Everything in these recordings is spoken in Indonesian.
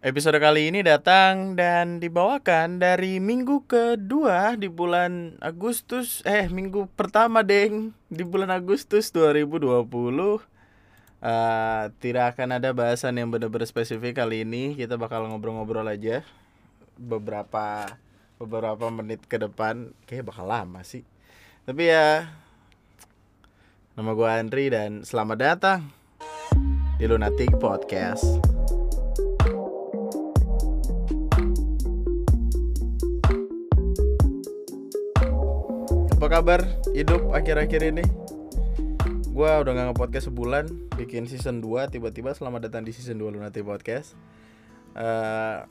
Episode kali ini datang dan dibawakan dari minggu kedua di bulan Agustus. Eh minggu pertama deng. Di bulan Agustus 2020 uh, Tidak akan ada bahasan yang benar-benar spesifik kali ini. Kita bakal ngobrol-ngobrol aja Beberapa beberapa menit ke depan. Kayaknya bakal lama sih. Tapi ya Nama gue Andri dan selamat datang di Lunatic Podcast. Apa kabar? Hidup akhir-akhir ini? Gua udah gak nge-podcast sebulan Bikin season 2 Tiba-tiba selamat datang di season 2 Lunatic Podcast. Uh,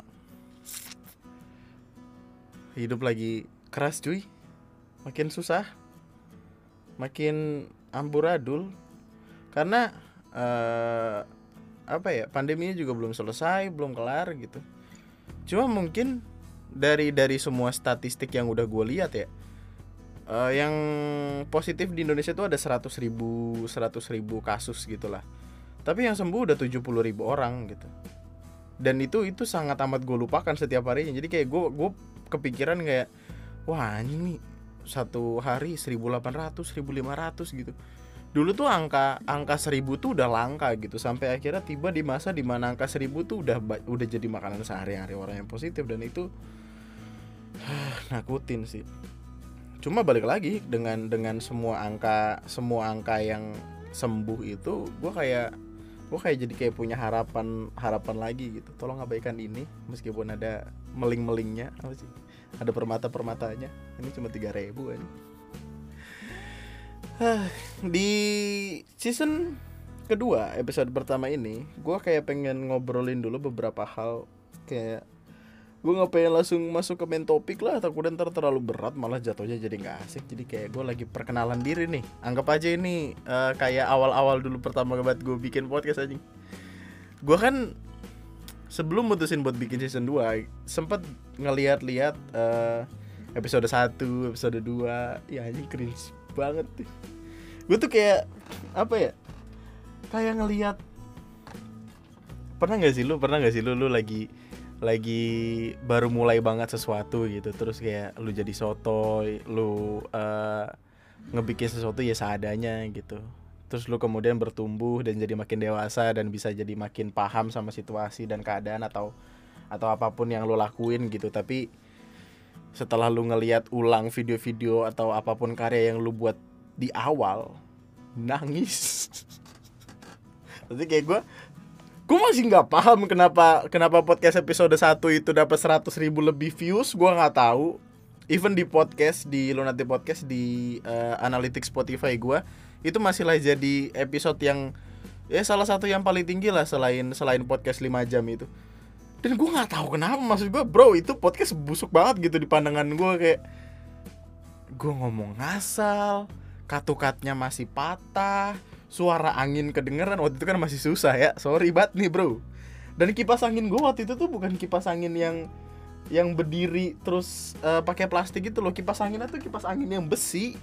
Hidup lagi keras cuy. Makin susah Makin amburadul Karena uh, Apa ya Pandeminya juga belum selesai Belum kelar gitu. Cuma mungkin dari dari semua statistik yang udah gue lihat ya uh, yang positif di Indonesia itu ada 100 ribu 100 ribu kasus gitulah. Tapi yang sembuh udah 70 ribu orang gitu. Dan itu itu sangat amat gue lupakan setiap harinya. Jadi kayak gue gue kepikiran kayak wah ini satu hari 1800 1500 gitu. Dulu tuh angka angka 1000 tuh udah langka gitu. Sampai akhirnya tiba di masa di mana angka 1000 tuh udah udah jadi makanan sehari-hari orang yang positif. Dan itu nakutin sih cuma balik lagi dengan dengan semua angka semua angka yang sembuh itu gue kayak gue kayak jadi kayak punya harapan harapan lagi gitu. Tolong abaikan ini meskipun ada meling melingnya apa sih? Ada permata permatanya ini cuma tiga ribu aja. Di season kedua episode pertama ini gue kayak pengen ngobrolin dulu beberapa hal kayak gue nggak pengen langsung masuk ke main topik lah takutnya ntar terlalu berat malah jatuhnya jadi nggak asik. Jadi kayak gue lagi perkenalan diri nih. Anggap aja ini uh, kayak awal-awal dulu pertama banget gue bikin podcast aja gue kan sebelum mutusin buat bikin season 2 sempet ngeliat-liat uh, episode 1, episode 2 ya ini cringe banget gue tuh kayak apa ya kayak ngeliat pernah nggak sih lu pernah nggak sih lu lu lagi lagi baru mulai banget sesuatu gitu. Terus kayak lu jadi sotoy lu uh, ngebikin sesuatu ya seadanya gitu. Terus lu kemudian bertumbuh dan jadi makin dewasa dan bisa jadi makin paham sama situasi dan keadaan atau atau apa pun yang lu lakuin gitu. Tapi setelah lu ngeliat ulang video-video atau apa pun karya yang lu buat di awal nangis. Nanti kayak gue gue masih nggak paham kenapa kenapa podcast episode 1 itu dapat 100 ribu lebih views gue nggak tahu. Even di podcast di Lunati podcast di uh, analytics Spotify gue itu masih lah jadi episode yang ya salah satu yang paling tinggi lah selain selain podcast 5 jam itu. Dan gue nggak tahu kenapa maksud gue bro itu podcast busuk banget gitu di pandangan gue kayak gue ngomong ngasal katukatnya masih patah suara angin kedengeran waktu itu kan masih susah ya. Sorry banget nih bro. Dan kipas angin gue waktu itu tuh bukan kipas angin yang yang berdiri terus uh, pakai plastik gitu loh. Kipas anginnya tuh kipas angin yang besi.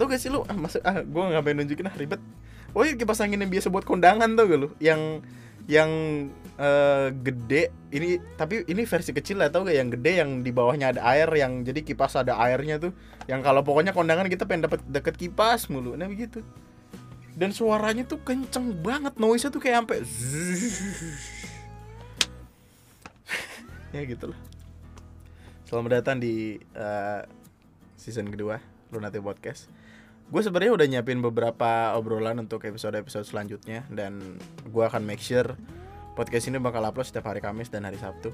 Tuh gak sih lu? Ah masuk ah gue nggak pengen nunjukin ah ribet. Oh iya kipas angin yang biasa buat kondangan tuh gak lu? Yang yang uh, gede. Ini tapi ini versi kecil lah tau gak? Yang gede yang di bawahnya ada air yang jadi kipas ada airnya tuh. Yang kalau pokoknya kondangan kita pengen dapet deket kipas mulu. Nah begitu dan suaranya tuh kenceng banget noise nya tuh kayak sampai ya gitu lah selamat datang di uh, season kedua Lunati Podcast. Gue sebenarnya udah nyiapin beberapa obrolan untuk episode-episode selanjutnya dan gue akan make sure podcast ini bakal upload setiap hari Kamis dan hari Sabtu.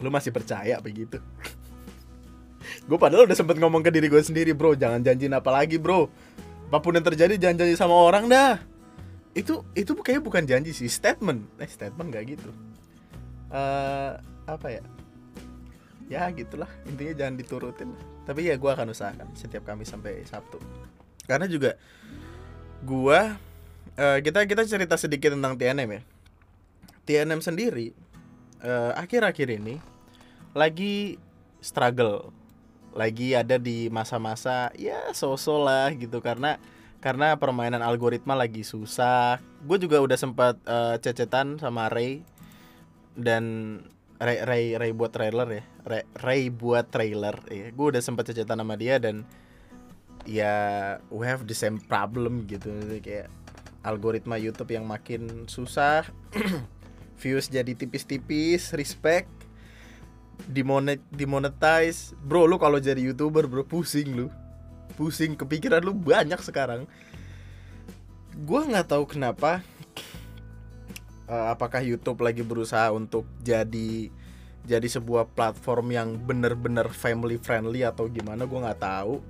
Lu masih percaya begitu gue padahal udah sempet ngomong ke diri gue sendiri bro. Jangan janjiin apa lagi bro. Apa pun yang terjadi jangan janji sama orang dah. Itu itu kayaknya bukan janji sih statement. Eh statement gak gitu. Uh, apa ya? Ya gitulah. Intinya jangan diturutin. Tapi ya gue akan usahakan setiap kami sampai sabtu. Karena juga gue uh, kita kita cerita sedikit tentang TNM ya. TNM sendiri uh, akhir-akhir ini lagi struggle lagi ada di masa-masa ya sosok lah gitu. Karena karena permainan algoritma lagi susah. Gue juga udah sempat uh, cecetan sama Ray. Dan Ray Ray Ray buat trailer ya. Ray, Ray buat trailer ya. Gue udah sempat cecetan sama dia dan ya we have the same problem gitu. Kayak algoritma YouTube yang makin susah. Views jadi tipis-tipis respect dimonet dimonetize. Bro lu kalau jadi youtuber bro pusing lu. Pusing kepikiran lu banyak sekarang. Gue nggak tahu kenapa uh, apakah YouTube lagi berusaha untuk jadi jadi sebuah platform yang bener-bener family friendly atau gimana gue nggak tahu.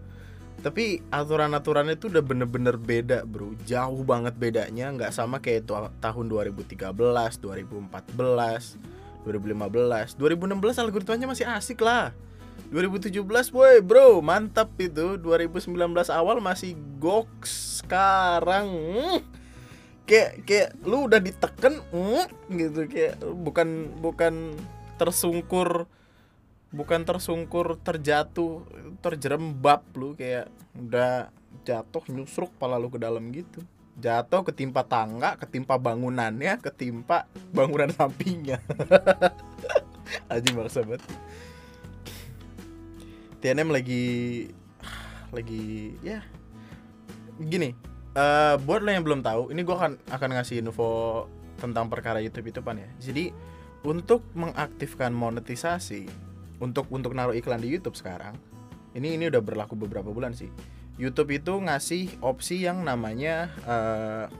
Tapi aturan-aturannya itu udah bener-bener beda bro. Jauh banget bedanya. Nggak sama kayak tahun 2013 2014 2015 2016 algoritmanya masih asik lah. 2017 boy bro mantap itu. 2019 awal masih goks sekarang. Hmm, kayak kayak lu udah diteken hmm, gitu. Kayak bukan bukan tersungkur bukan tersungkur terjatuh terjerembab lu. Kayak udah jatuh nyusruk pala lu ke dalam gitu jatuh ketimpa tangga ketimpa bangunannya ketimpa bangunan sampingnya. Aja maksa banget. TNM lagi lagi ya. Gini uh, buat lo yang belum tahu ini gue akan akan ngasih info tentang perkara YouTube itu pan ya. Jadi untuk mengaktifkan monetisasi untuk untuk naruh iklan di YouTube sekarang ini ini udah berlaku beberapa bulan sih YouTube itu ngasih opsi yang namanya uh,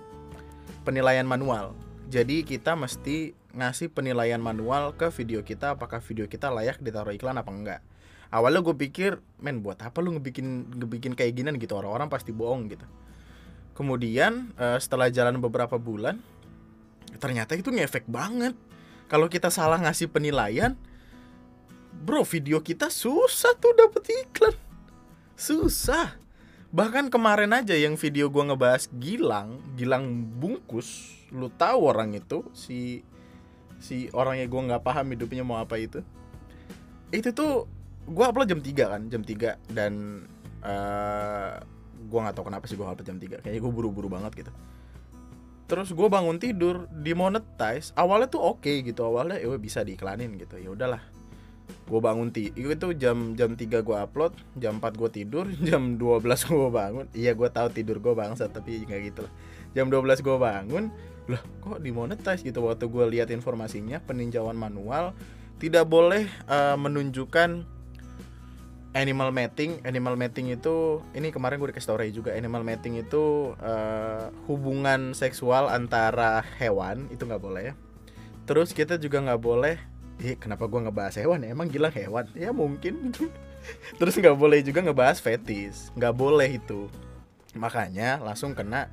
penilaian manual. Jadi kita mesti ngasih penilaian manual ke video kita apakah video kita layak ditaruh iklan apa enggak. Awalnya gue pikir men buat apa lu ngebikin ngebikin kayak gini gitu? Orang-orang pasti bohong gitu. Kemudian uh, setelah jalan beberapa bulan ternyata itu ngefek banget. Kalau kita salah ngasih penilaian Bro, video kita susah tuh dapet iklan. Susah. Bahkan kemarin aja yang video gua ngebahas Gilang, Gilang bungkus, lu tahu orang itu si si orangnya gua nggak paham hidupnya mau apa itu. Itu tuh gua upload jam 3 kan, jam 3 dan uh, gua nggak tahu kenapa sih gua upload jam 3. Kayaknya gua buru-buru banget gitu terus gue bangun tidur dimonetize awalnya tuh oke okay gitu awalnya ya bisa diiklanin gitu ya udahlah gue bangun ti itu jam jam 3 gue upload jam 4 gue tidur jam 12 gue bangun. Iya gue tahu tidur gue bangsa tapi nggak gitu lah. Jam 12 gue bangun lah kok dimonetize gitu? Waktu gue lihat informasinya peninjauan manual tidak boleh uh, menunjukkan animal mating. Animal mating itu ini kemarin gue dikasih story juga animal mating itu uh, hubungan seksual antara hewan itu nggak boleh. Ya terus kita juga nggak boleh eh kenapa gue ngebahas hewan ya? emang gila hewan? Ya mungkin. Terus nggak boleh juga ngebahas fetis. Nggak boleh itu. Makanya langsung kena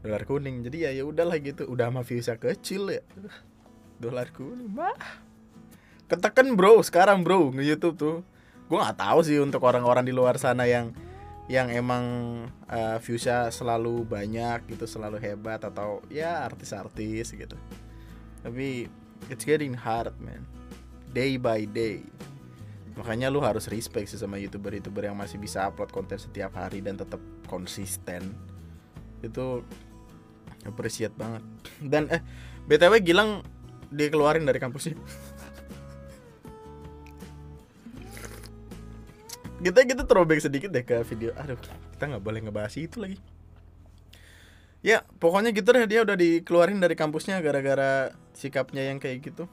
dolar kuning. Jadi ya ya udahlah gitu. Udah mah viewsnya kecil ya. Dolar kuning mah ketekan bro. Sekarang bro. Nge YouTube tuh. Gue nggak tahu sih untuk orang-orang di luar sana yang yang emang uh, viewsnya selalu banyak gitu selalu hebat atau ya artis-artis gitu. Tapi it's getting hard man. Day by day. Makanya lu harus respect sih sama youtuber-youtuber yang masih bisa upload konten setiap hari dan tetap konsisten. Itu appreciate banget. Dan eh btw Gilang dikeluarin dari kampusnya kita kita throwback sedikit deh ke video. Aduh kita nggak boleh ngebahas itu lagi ya pokoknya gitu deh dia udah dikeluarin dari kampusnya gara-gara sikapnya yang kayak gitu.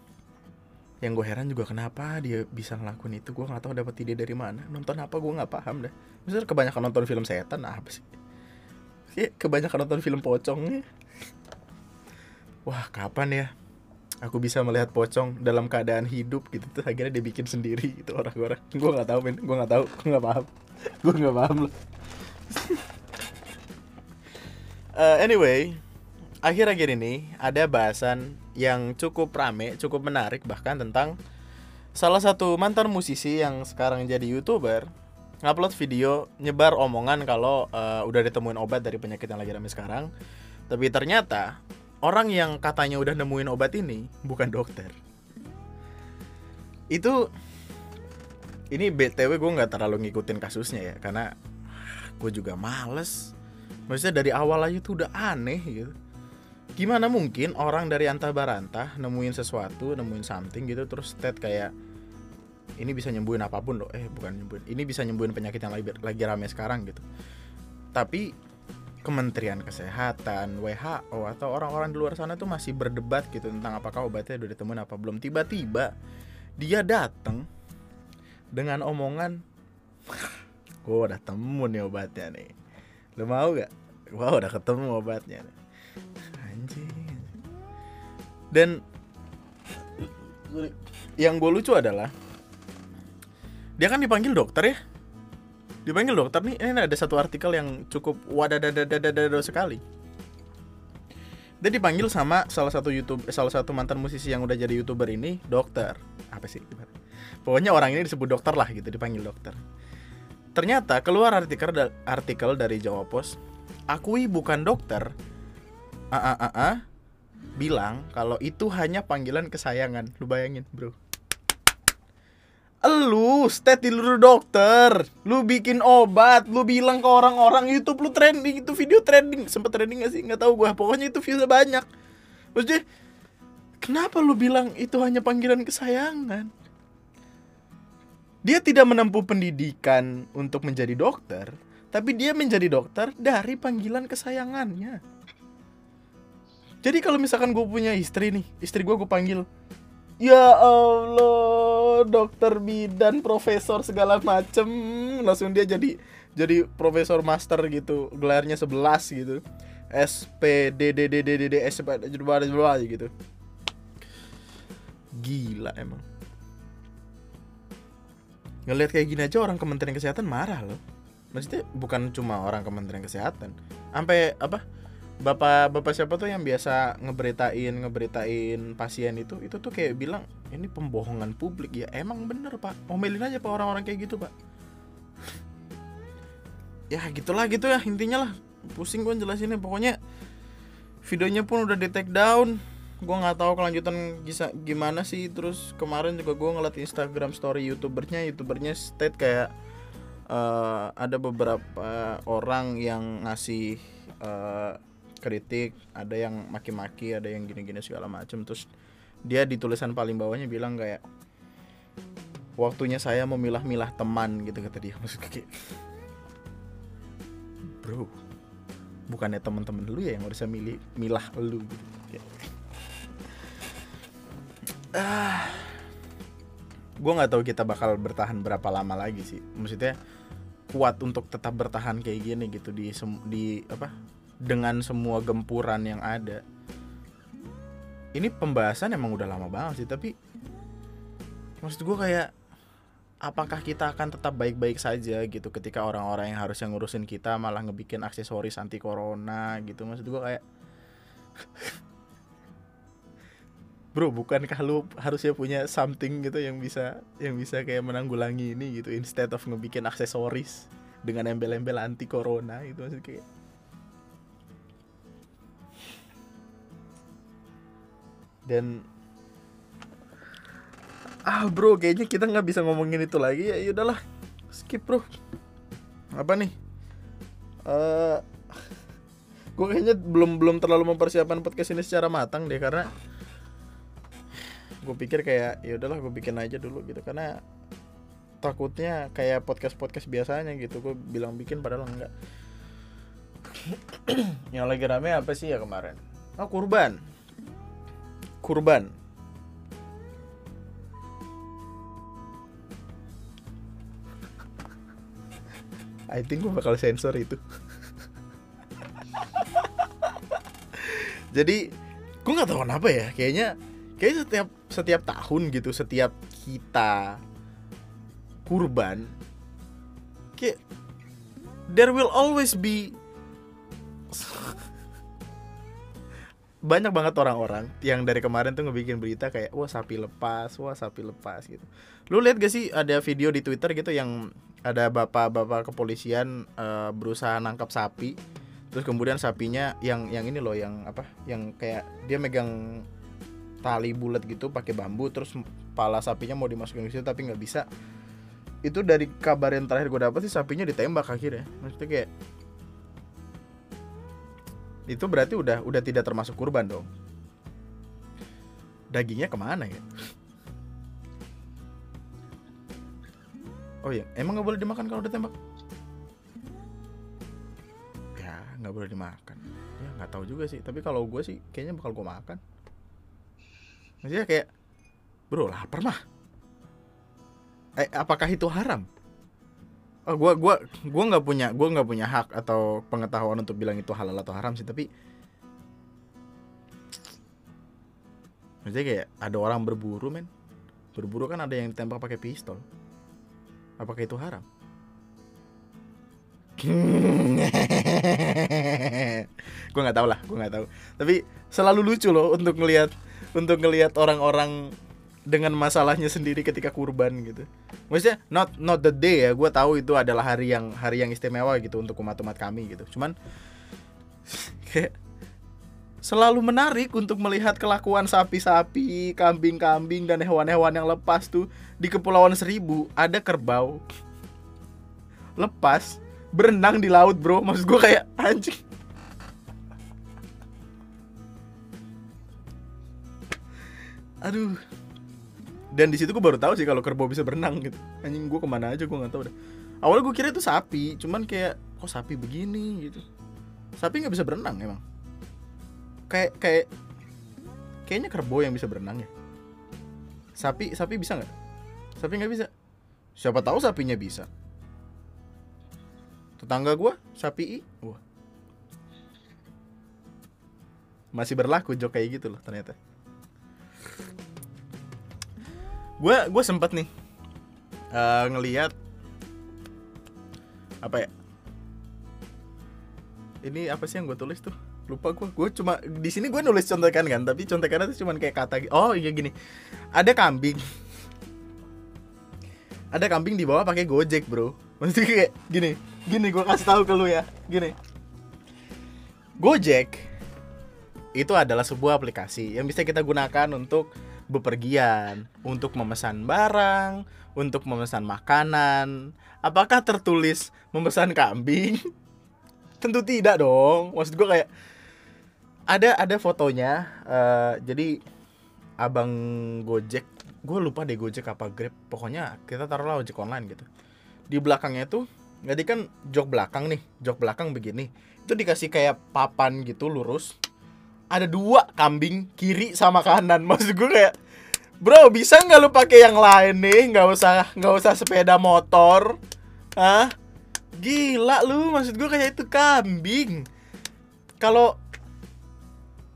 Yang gue heran juga kenapa dia bisa ngelakuin itu gue nggak tahu dapat ide dari mana. Nonton apa gue nggak paham deh. Misalnya kebanyakan nonton film setan apa sih? Kayak kebanyakan nonton film pocong. Wah kapan ya aku bisa melihat pocong dalam keadaan hidup gitu? Tuh akhirnya dia bikin sendiri itu orang-orang. Gue nggak tahu men. Gue nggak tahu. Gue nggak paham. Gue nggak paham loh uh, anyway akhir-akhir ini ada bahasan yang cukup rame, cukup menarik bahkan tentang salah satu mantan musisi yang sekarang jadi youtuber ngupload video nyebar omongan kalau uh, udah ditemuin obat dari penyakit yang lagi rame sekarang. Tapi ternyata orang yang katanya udah nemuin obat ini bukan dokter. Itu ini btw gue nggak terlalu ngikutin kasusnya ya karena gue juga males maksudnya dari awal aja tuh udah aneh gitu gimana mungkin orang dari antah barantah nemuin sesuatu nemuin something gitu terus state kayak ini bisa nyembuhin apa pun loh eh bukan nyembuhin ini bisa nyembuhin penyakit yang lagi, lagi rame sekarang gitu tapi Kementerian Kesehatan, WHO atau orang-orang di luar sana tuh masih berdebat gitu tentang apakah obatnya udah ditemuin apa belum. Tiba-tiba dia datang dengan omongan, gue udah temu nih obatnya nih. Lo mau gak? Wah udah ketemu obatnya. Anjing. Dan yang gue lucu adalah dia kan dipanggil dokter ya dipanggil dokter nih ini ada satu artikel yang cukup wadadadadadadado sekali dia dipanggil sama salah satu YouTube salah satu mantan musisi yang udah jadi youtuber ini dokter apa sih pokoknya orang ini disebut dokter lah gitu dipanggil dokter ternyata keluar artikel artikel dari Jawa Pos akui bukan dokter a a a, -a bilang kalau itu hanya panggilan kesayangan. Lu bayangin bro. Lu stay lu dokter. Lu bikin obat Lu bilang ke orang-orang Youtube lu trending Itu video trending. Sempet trending gak sih? Gak tau gue Pokoknya itu viewnya banyak. Maksudnya Kenapa lu bilang itu hanya panggilan kesayangan? Dia tidak menempuh pendidikan untuk menjadi dokter Tapi dia menjadi dokter dari panggilan kesayangannya. Jadi kalau misalkan gue punya istri nih Istri gue gue panggil Ya Allah, dokter bidan, profesor segala macem. Langsung dia jadi jadi profesor master gitu Gelarnya 11 gitu. S P D D D D D D S P D gitu. Gila emang Ngeliat kayak gini aja orang Kementerian Kesehatan marah loh. Maksudnya bukan cuma orang Kementerian Kesehatan. Sampai apa bapak bapak siapa tuh yang biasa ngeberitain ngeberitain pasien itu itu tuh kayak bilang ini pembohongan publik. Ya emang bener pak. Omelin aja pak orang-orang kayak gitu pak. Ya gitulah gitu ya intinya lah. Pusing gue jelasinnya. Pokoknya videonya pun udah take down gue nggak tahu kelanjutan bisa gimana sih. Terus kemarin juga gue ngeliat Instagram story youtubernya youtubernya state kayak uh, ada beberapa orang yang ngasih uh, kritik ada yang maki-maki ada yang gini-gini segala macam terus dia di tulisan paling bawahnya bilang kayak waktunya saya memilah-milah teman gitu kata dia. Maksudnya kayak bro bukannya teman-teman lu ya yang harusnya milih milah lu gitu ah. Gue nggak tahu kita bakal bertahan berapa lama lagi sih. Maksudnya kuat untuk tetap bertahan kayak gini gitu di di apa? Dengan semua gempuran yang ada. Ini pembahasan emang udah lama banget sih tapi maksud gue kayak apakah kita akan tetap baik-baik saja gitu ketika orang-orang yang harusnya ngurusin kita malah ngebikin aksesoris anti corona gitu? Maksud gue kayak bro bukankah lu harusnya punya something gitu yang bisa yang bisa kayak menanggulangi ini gitu instead of ngebikin aksesoris dengan embel-embel anti corona gitu maksud kayak dan ah bro kayaknya kita nggak bisa ngomongin itu lagi. Ya udahlah. Skip bro. Apa nih? Uh, eh, gue kayaknya belum belum terlalu mempersiapkan podcast ini secara matang deh karena gue pikir kayak ya udahlah gue bikin aja dulu gitu karena takutnya kayak podcast podcast biasanya gitu gue bilang bikin padahal enggak yang lagi rame apa sih ya kemarin oh kurban kurban. I think gue bakal sensor itu. Jadi gue nggak tahu kenapa ya, kayaknya kayak setiap setiap tahun gitu, setiap kita kurban, kayak there will always be banyak banget orang-orang yang dari kemarin tuh ngebikin berita kayak wah sapi lepas, wah sapi lepas gitu. Lu lihat gak sih ada video di Twitter gitu yang ada bapak-bapak kepolisian uh, berusaha nangkap sapi, terus kemudian sapinya yang yang ini loh yang apa? Yang kayak dia megang tali bulat gitu pakai bambu, terus pala sapinya mau dimasukin ke situ tapi nggak bisa. Itu dari kabar yang terakhir gue dapet sih sapinya ditembak akhirnya. Maksudnya kayak itu berarti udah udah tidak termasuk kurban dong. Dagingnya ke mana ya? Oh iya emang nggak boleh dimakan kalau udah tembak ya nggak boleh dimakan. Ya nggak tahu juga sih. Tapi kalau gue sih kayaknya bakal gue makan maksudnya kayak bro lapar mah. Eh apakah itu haram? Oh, gue gua gua nggak punya gue nggak punya hak atau pengetahuan untuk bilang itu halal atau haram sih tapi maksudnya kayak ada orang berburu men. Berburu kan ada yang ditembak pakai pistol. Apakah itu haram? Gue nggak tahu lah gue nggak tahu. Tapi selalu lucu loh untuk ngelihat untuk ngelihat orang-orang dengan masalahnya sendiri ketika kurban gitu. Maksudnya not not the day ya. Gue tahu itu adalah hari yang hari yang istimewa gitu untuk umat-umat kami gitu. Cuman kayak selalu menarik untuk melihat kelakuan sapi-sapi, kambing-kambing dan hewan-hewan yang lepas tuh di Kepulauan Seribu. Ada kerbau lepas berenang di laut bro. Maksud gue kayak anjing aduh. Dan di situ gue baru tahu sih kalau kerbau bisa berenang gitu. Anjing gue ke mana aja gue nggak tahu deh. Awalnya gue kira itu sapi cuman kayak kok sapi begini gitu. Sapi nggak bisa berenang emang. Kayak kayak kayaknya kerbau yang bisa berenang ya. Sapi sapi bisa nggak? Sapi nggak bisa? Siapa tahu sapinya bisa. Tetangga gue sapi i wah. Masih berlaku jok kayak gitu loh ternyata gue gue sempet nih uh, ngelihat apa ya? Ini apa sih yang gue tulis tuh? Lupa gue gue cuma di sini gue nulis contekan kan tapi contekannya tuh cuma kayak kata oh iya gini. Ada kambing. Ada kambing di bawah pakai gojek bro. Maksudnya kayak gini. Gini gue kasih tahu ke lu ya. Gini. Gojek itu adalah sebuah aplikasi yang bisa kita gunakan untuk bepergian, untuk memesan barang, untuk memesan makanan. Apakah tertulis memesan kambing? Tentu tidak dong. Maksud gue kayak ada ada fotonya. Uh, jadi abang Gojek, gue lupa deh Gojek apa Grab. Pokoknya kita taruhlah ojek online gitu. Di belakangnya tuh, jadi kan jok belakang nih, jok belakang begini. Itu dikasih kayak papan gitu lurus ada dua kambing kiri sama kanan. Maksud gue kayak bro bisa nggak lu pakai yang lain nih? Nggak usah nggak usah sepeda motor. Ah gila lu maksud gue kayak itu kambing. Kalau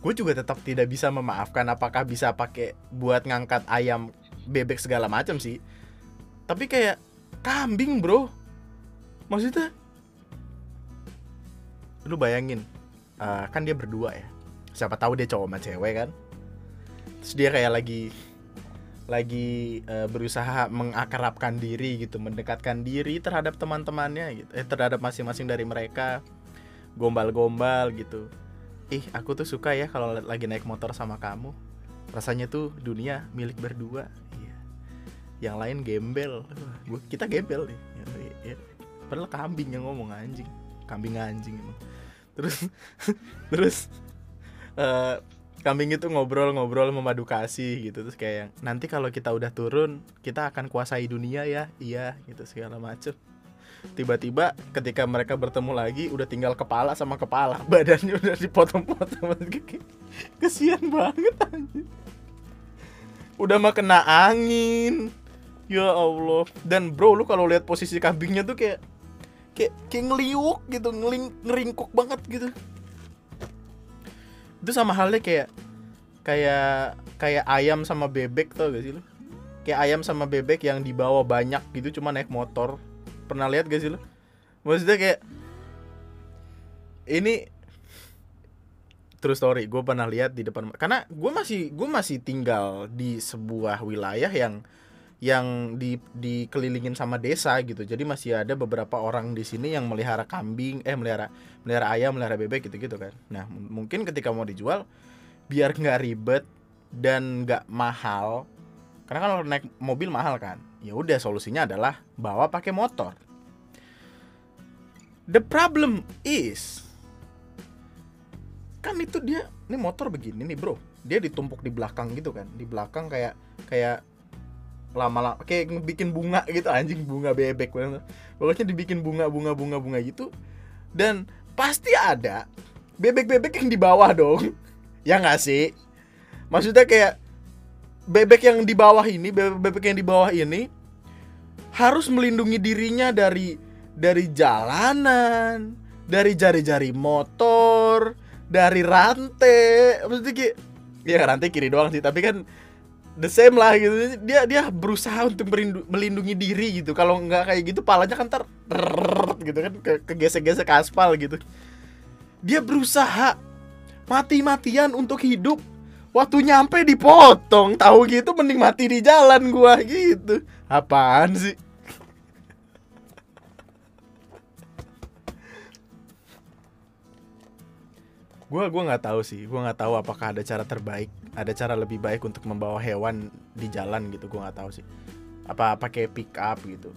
gue juga tetap tidak bisa memaafkan apakah bisa pakai buat ngangkat ayam bebek segala macam sih. Tapi kayak kambing bro. Maksudnya lu bayangin uh, kan dia berdua ya siapa tahu dia cowok sama cewek kan? Terus dia kayak lagi lagi uh, berusaha mengakrabkan diri gitu mendekatkan diri terhadap teman-temannya gitu eh terhadap masing-masing dari mereka gombal-gombal gitu. Ih aku tuh suka ya kalau lagi naik motor sama kamu. Rasanya tuh dunia milik berdua. Iya. Yang lain gembel. Gua kita gembel nih. Ya, ya. padahal kambing yang ngomong anjing. Kambing anjing emang. Terus terus uh, kambing itu ngobrol-ngobrol memadu kasih gitu. Terus kayak nanti kalau kita udah turun kita akan kuasai dunia ya. Iya gitu segala macem. Tiba-tiba ketika mereka bertemu lagi udah tinggal kepala sama kepala. Badannya udah dipotong-potong. Kesian banget anjir udah mah kena angin. Ya Allah. Dan bro lu kalau lihat posisi kambingnya tuh kayak kayak kayak ngeliuk gitu ngeling ngeringkuk banget gitu itu sama halnya kayak kayak kayak ayam sama bebek tau gak sih lu? Kayak ayam sama bebek yang dibawa banyak gitu cuma naik motor. Pernah lihat gak sih lu? Maksudnya kayak ini true story gue pernah lihat di depan karena gue masih gue masih tinggal di sebuah wilayah yang yang di dikelilingin sama desa gitu. Jadi masih ada beberapa orang di sini yang melihara kambing, eh melihara melihara ayam, melihara bebek gitu-gitu kan. Nah, mungkin ketika mau dijual biar nggak ribet dan nggak mahal. Karena kalau naik mobil mahal kan. Ya udah solusinya adalah bawa pakai motor. The problem is kan itu dia ini motor begini nih bro dia ditumpuk di belakang gitu kan di belakang kayak kayak lama-lama kayak bikin bunga gitu anjing bunga bebek banget. Pokoknya dibikin bunga bunga bunga bunga gitu. Dan pasti ada bebek-bebek yang di bawah dong. Ya nggak sih? Maksudnya kayak bebek yang di bawah ini bebek-bebek yang di bawah ini harus melindungi dirinya dari dari jalanan dari jari-jari motor dari rantai. Maksudnya kayak ya rantai kiri doang sih tapi kan the same lah gitu. Dia dia berusaha untuk melindungi diri gitu. Kalau nggak kayak gitu palanya kan ter gitu kan ke kegesek-gesek aspal gitu. Dia berusaha mati-matian untuk hidup. Waktu nyampe dipotong tahu gitu mending mati di jalan gua gitu. Apaan sih? Gue gue nggak tahu sih. Gue nggak tahu apakah ada cara terbaik ada cara lebih baik untuk membawa hewan di jalan gitu gue nggak tahu sih. Apa pakai pick up gitu.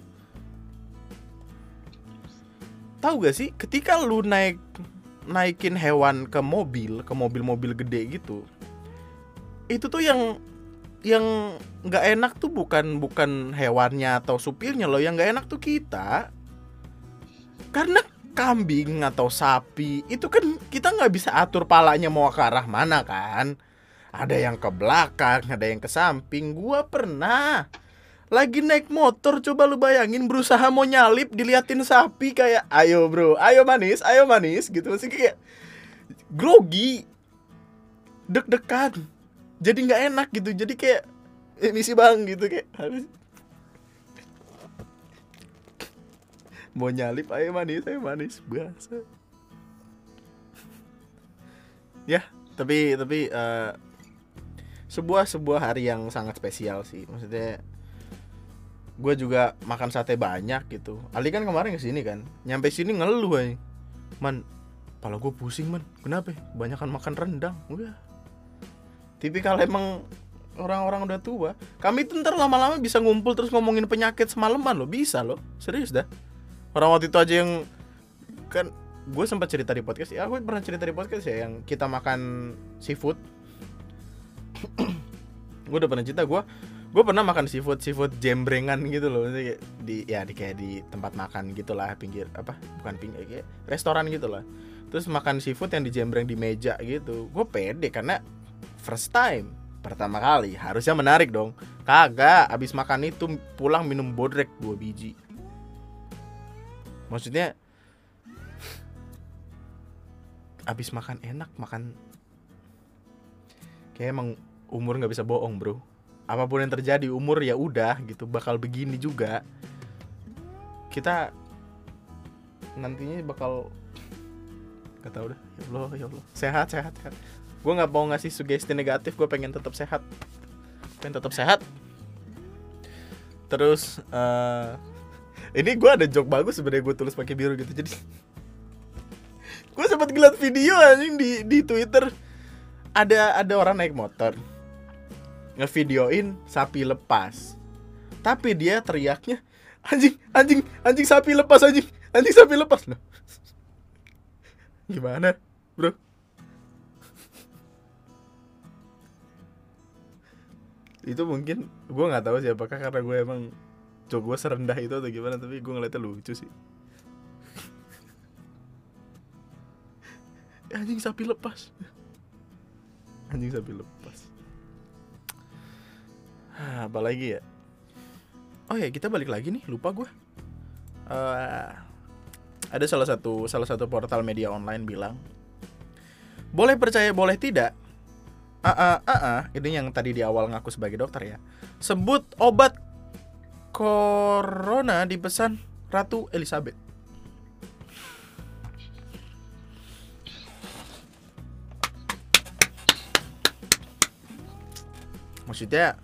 Tahu gak sih ketika lu naik naikin hewan ke mobil ke mobil-mobil gede gitu itu tuh yang yang nggak enak tuh bukan bukan hewannya atau supirnya loh yang nggak enak tuh kita. Karena kambing atau sapi itu kan kita nggak bisa atur palanya mau ke arah mana kan ada yang ke belakang ada yang ke samping. Gua pernah. Lagi naik motor coba lu bayangin berusaha mau nyalip diliatin sapi kayak ayo bro ayo manis ayo manis gitu. Masih kayak grogi. Deg-degan. Jadi nggak enak gitu. Jadi kayak emisi bang gitu kayak. Mau nyalip ayo manis ayo manis. Biasa. Ya tapi tapi uh, sebuah sebuah hari yang sangat spesial sih. Maksudnya gue juga makan sate banyak gitu. Ali kan kemarin ke sini kan nyampe sini ngeluh aja. Man pala gue pusing man. Kenapa? Kebanyakan makan rendang. Udah. Tapi kalau emang orang-orang udah tua. Kami tuh ntar lama-lama bisa ngumpul terus ngomongin penyakit semalaman loh. Bisa loh. Serius dah. Orang waktu itu aja yang kan gue sempat cerita di podcast. Ya gue pernah cerita di podcast ya yang kita makan seafood gue udah pernah cerita gue gue pernah makan seafood seafood jembrengan gitu loh. Di ya di kayak di tempat makan gitulah pinggir apa bukan pinggir kayak restoran gitu lah terus makan seafood yang dijembreng di meja gitu gue pede karena first time pertama kali harusnya menarik dong. Kagak abis makan itu pulang minum bodrek dua biji. Maksudnya abis makan enak makan kayak emang umur nggak bisa bohong bro. Apa pun yang terjadi umur ya udah gitu bakal begini juga. Kita nantinya bakal gak tau dah ya Allah ya Allah. Sehat sehat sehat. Gue nggak mau ngasih sugesti negatif gue pengen tetap sehat. Pengen tetap sehat. Terus uh, ini gue ada joke bagus sebenarnya gue tulis pakai biru gitu jadi gue sempat ngeliat video anjing di di twitter. Ada ada orang naik motor ngevideoin sapi lepas. Tapi dia teriaknya anjing anjing anjing sapi lepas anjing anjing sapi lepas. Loh. Gimana bro? Itu mungkin gue nggak tahu sih apakah karena gue emang cowok gue serendah itu atau gimana tapi gue ngeliatnya lucu sih. Anjing sapi lepas. Anjing sapi lepas ah, apa lagi ya? Oh ya kita balik lagi nih lupa gue uh, ada salah satu salah satu portal media online bilang boleh percaya boleh tidak? Ah ah ah ah. Ini yang tadi di awal ngaku sebagai dokter ya. Sebut obat Corona dipesan Ratu Elizabeth. Maksudnya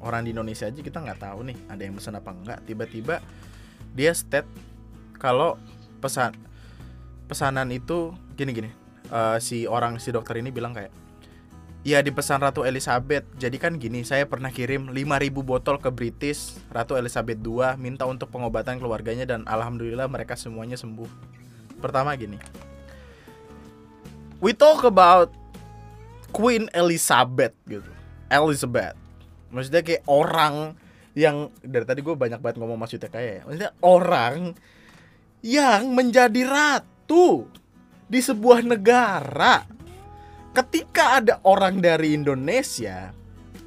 orang di Indonesia aja kita nggak tahu nih ada yang pesan apa enggak. Tiba-tiba dia state kalau pesan pesanan itu gini-gini. Uh, si orang si dokter ini bilang kayak Ya dipesan Ratu Elizabeth. Jadi kan gini, saya pernah kirim 5000 botol ke British Ratu Elizabeth II minta untuk pengobatan keluarganya dan alhamdulillah mereka semuanya sembuh. Pertama gini. we talk about Queen Elizabeth gitu Elizabeth maksudnya kayak orang yang dari tadi gue banyak banget ngomong maksudnya kayak ya. maksudnya orang yang menjadi ratu di sebuah negara. Ketika ada orang dari Indonesia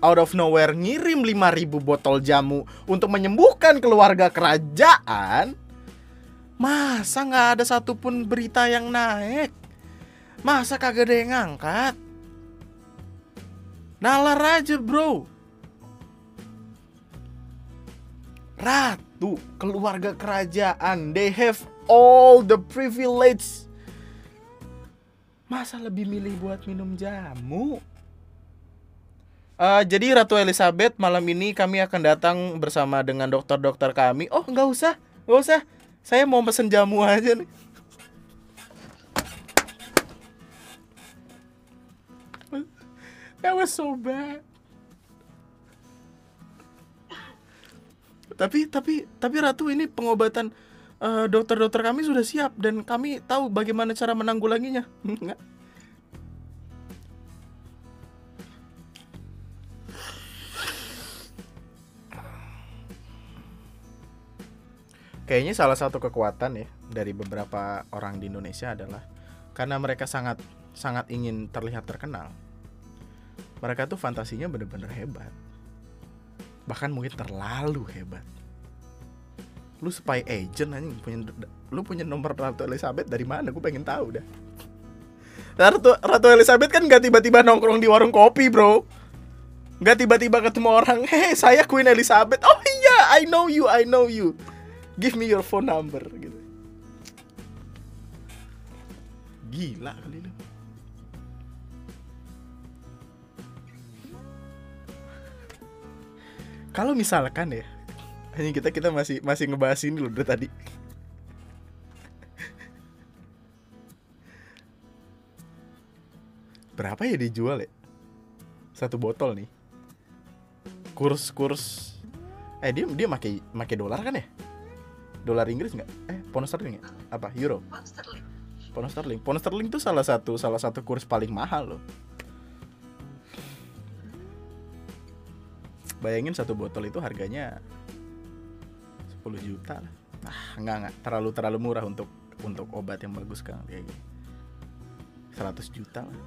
out of nowhere ngirim 5000 botol jamu untuk menyembuhkan keluarga kerajaan masa nggak ada satupun berita yang naik? Masa kagak ada yang ngangkat? Nalar aja bro ratu, keluarga kerajaan, they have all the privilege. Masa lebih milih buat minum jamu? Uh, jadi Ratu Elizabeth malam ini kami akan datang bersama dengan dokter-dokter kami. Oh nggak usah, nggak usah. Saya mau pesen jamu aja nih. That was so bad. Tapi tapi tapi ratu ini pengobatan dokter dokter-dokter kami sudah siap dan kami tahu bagaimana cara menanggulanginya. Kayaknya salah satu kekuatan ya dari beberapa orang di Indonesia adalah karena mereka sangat sangat ingin terlihat terkenal. Mereka tuh fantasinya bener-bener hebat bahkan mungkin terlalu hebat. Lu spy agent anjing punya lu punya nomor Ratu Elizabeth dari mana? Gue pengen tahu dah. Ratu Ratu Elizabeth kan nggak tiba-tiba nongkrong di warung kopi bro. Nggak tiba-tiba ketemu orang heh saya Queen Elizabeth. Oh iya I know you I know you. Give me your phone number gitu. Gila kali ini kalau misalkan ya hanya kita kita masih masih ngebahas ini loh dari tadi. Berapa ya dijual ya? Satu botol nih. Kurs kurs eh dia dia make make dolar kan ya? Dolar Inggris nggak? Eh pound sterling ya? Apa euro? Pound sterling. Pound sterling. Pound sterling tuh salah satu salah satu kurs paling mahal loh bayangin satu botol itu harganya 10 juta lah. Ah enggak enggak. Terlalu terlalu murah untuk untuk obat yang bagus kan kayak gitu 100 juta lah.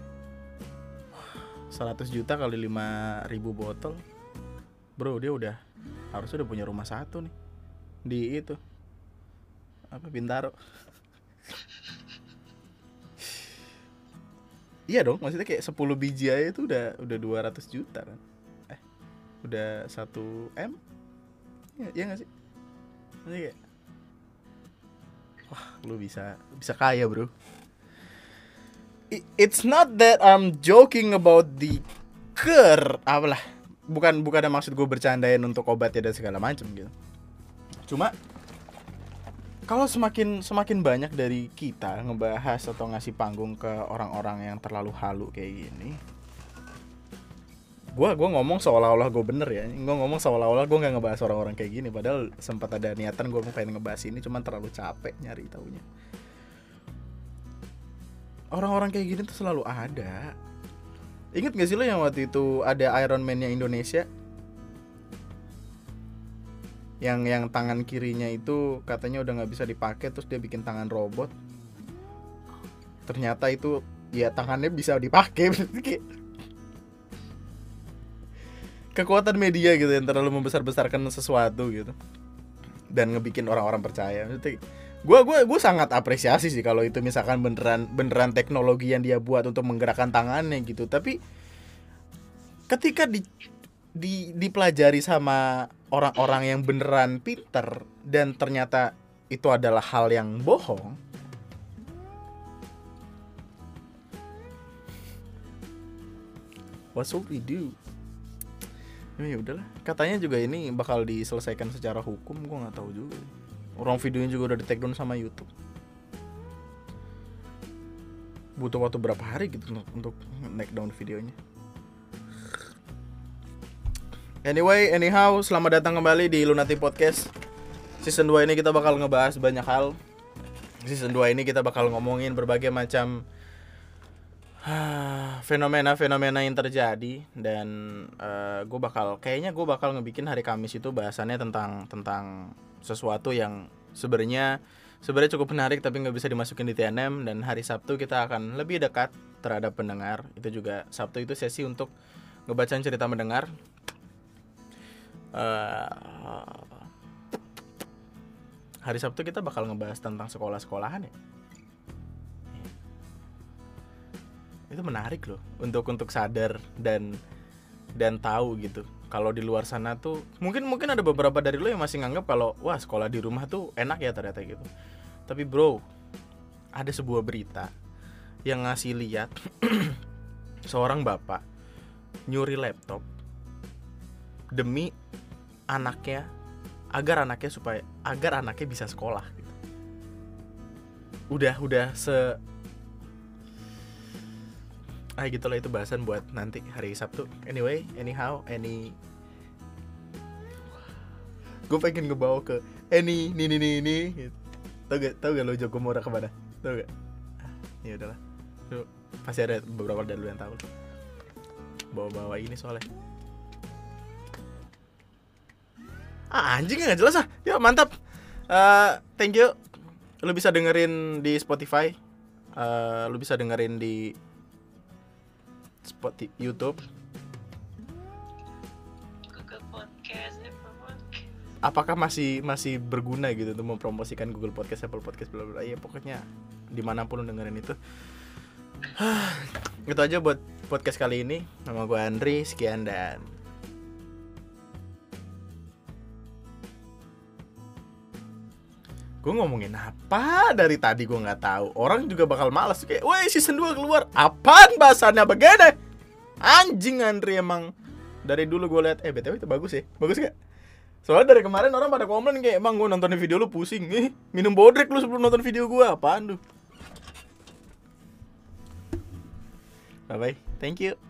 100 juta kali 5 ribu botol. Bro dia udah harus udah punya rumah satu nih. Di itu. Apa Bintaro? Iya dong maksudnya kayak 10 biji aja itu udah udah 200 juta kan udah satu m? Ya, ya gak sih? Nanti kayak wah lu bisa bisa kaya bro. It's not that I'm joking about the ker apalah. Bukan bukan ada maksud gue bercandain untuk obatnya dan segala macam gitu. Cuma kalau semakin semakin banyak dari kita ngebahas atau ngasih panggung ke orang-orang yang terlalu halu kayak gini gue gua ngomong seolah-olah gue bener ya. Gue ngomong seolah-olah gue nggak ngebahas orang-orang kayak gini. Padahal sempat ada niatan gue pengen ngebahas ini cuman terlalu capek nyari taunya. Orang-orang kayak gini tuh selalu ada. Ingat gak sih lo yang waktu itu ada Iron Man yang Indonesia? Yang yang tangan kirinya itu katanya udah nggak bisa dipakai terus dia bikin tangan robot. Ternyata itu ya tangannya bisa dipakai kekuatan media gitu yang terlalu membesar-besarkan sesuatu gitu. Dan ngebikin orang-orang percaya. Gue gue gue sangat apresiasi sih kalau itu misalkan beneran beneran teknologi yang dia buat untuk menggerakkan tangannya gitu. Tapi ketika di, di dipelajari sama orang-orang yang beneran pinter dan ternyata itu adalah hal yang bohong what should we do ya udahlah katanya juga ini bakal diselesaikan secara hukum gue nggak tahu juga orang videonya juga udah di take down sama YouTube butuh waktu berapa hari gitu untuk, untuk naik down videonya Anyway, anyhow, selamat datang kembali di Lunati Podcast. Season 2 ini kita bakal ngebahas banyak hal. Season 2 ini kita bakal ngomongin berbagai macam fenomena-fenomena yang terjadi dan uh, gue bakal kayaknya gue bakal ngebikin hari Kamis itu bahasannya tentang tentang sesuatu yang sebenarnya sebenarnya cukup menarik tapi nggak bisa dimasukin di TNM dan hari Sabtu kita akan lebih dekat terhadap pendengar. Itu juga Sabtu itu sesi untuk ngebacain cerita mendengar. Uh, hari Sabtu kita bakal ngebahas tentang sekolah-sekolahan ya itu menarik loh untuk untuk sadar dan dan tahu gitu kalau di luar sana tuh mungkin mungkin ada beberapa dari lo yang masih nganggap kalau wah sekolah di rumah tuh enak ya ternyata gitu tapi bro ada sebuah berita yang ngasih lihat seorang bapak nyuri laptop demi anaknya agar anaknya supaya agar anaknya bisa sekolah gitu. udah udah se ah gitu lah itu bahasan buat nanti hari Sabtu. Anyway anyhow any gue pengen ngebawa ke any ini ini ini tau gak tau gak lo Joko Mora ke mana? Tau gak? Ah, ya udahlah. Pasti ada beberapa dari lu yang tahu. Bawa-bawa ini soalnya. Ah anjing nggak jelas ah. Ya mantap. Uh, thank you. Lu bisa dengerin di Spotify. Uh, lu bisa dengerin di Spotify, YouTube. Google Podcast, Apple Podcast. Apakah masih masih berguna gitu untuk mempromosikan Google Podcast, Apple Podcast, bla bla. Iya pokoknya di mana pun lu dengerin itu. itu aja buat podcast kali ini. Nama gue Andri, sekian dan gue ngomongin apa? Dari tadi gue nggak tahu. Orang juga bakal males. Kayak woi season 2 keluar. Apaan bahasannya? Begini. Anjing Andri emang. Dari dulu gue lihat eh btw itu bagus ya? Bagus gak soalnya dari kemarin orang pada komen kayak emang gue nonton video lu pusing. Nih minum bodrek lu sebelum nonton video gue apaan lu? Bye bye thank you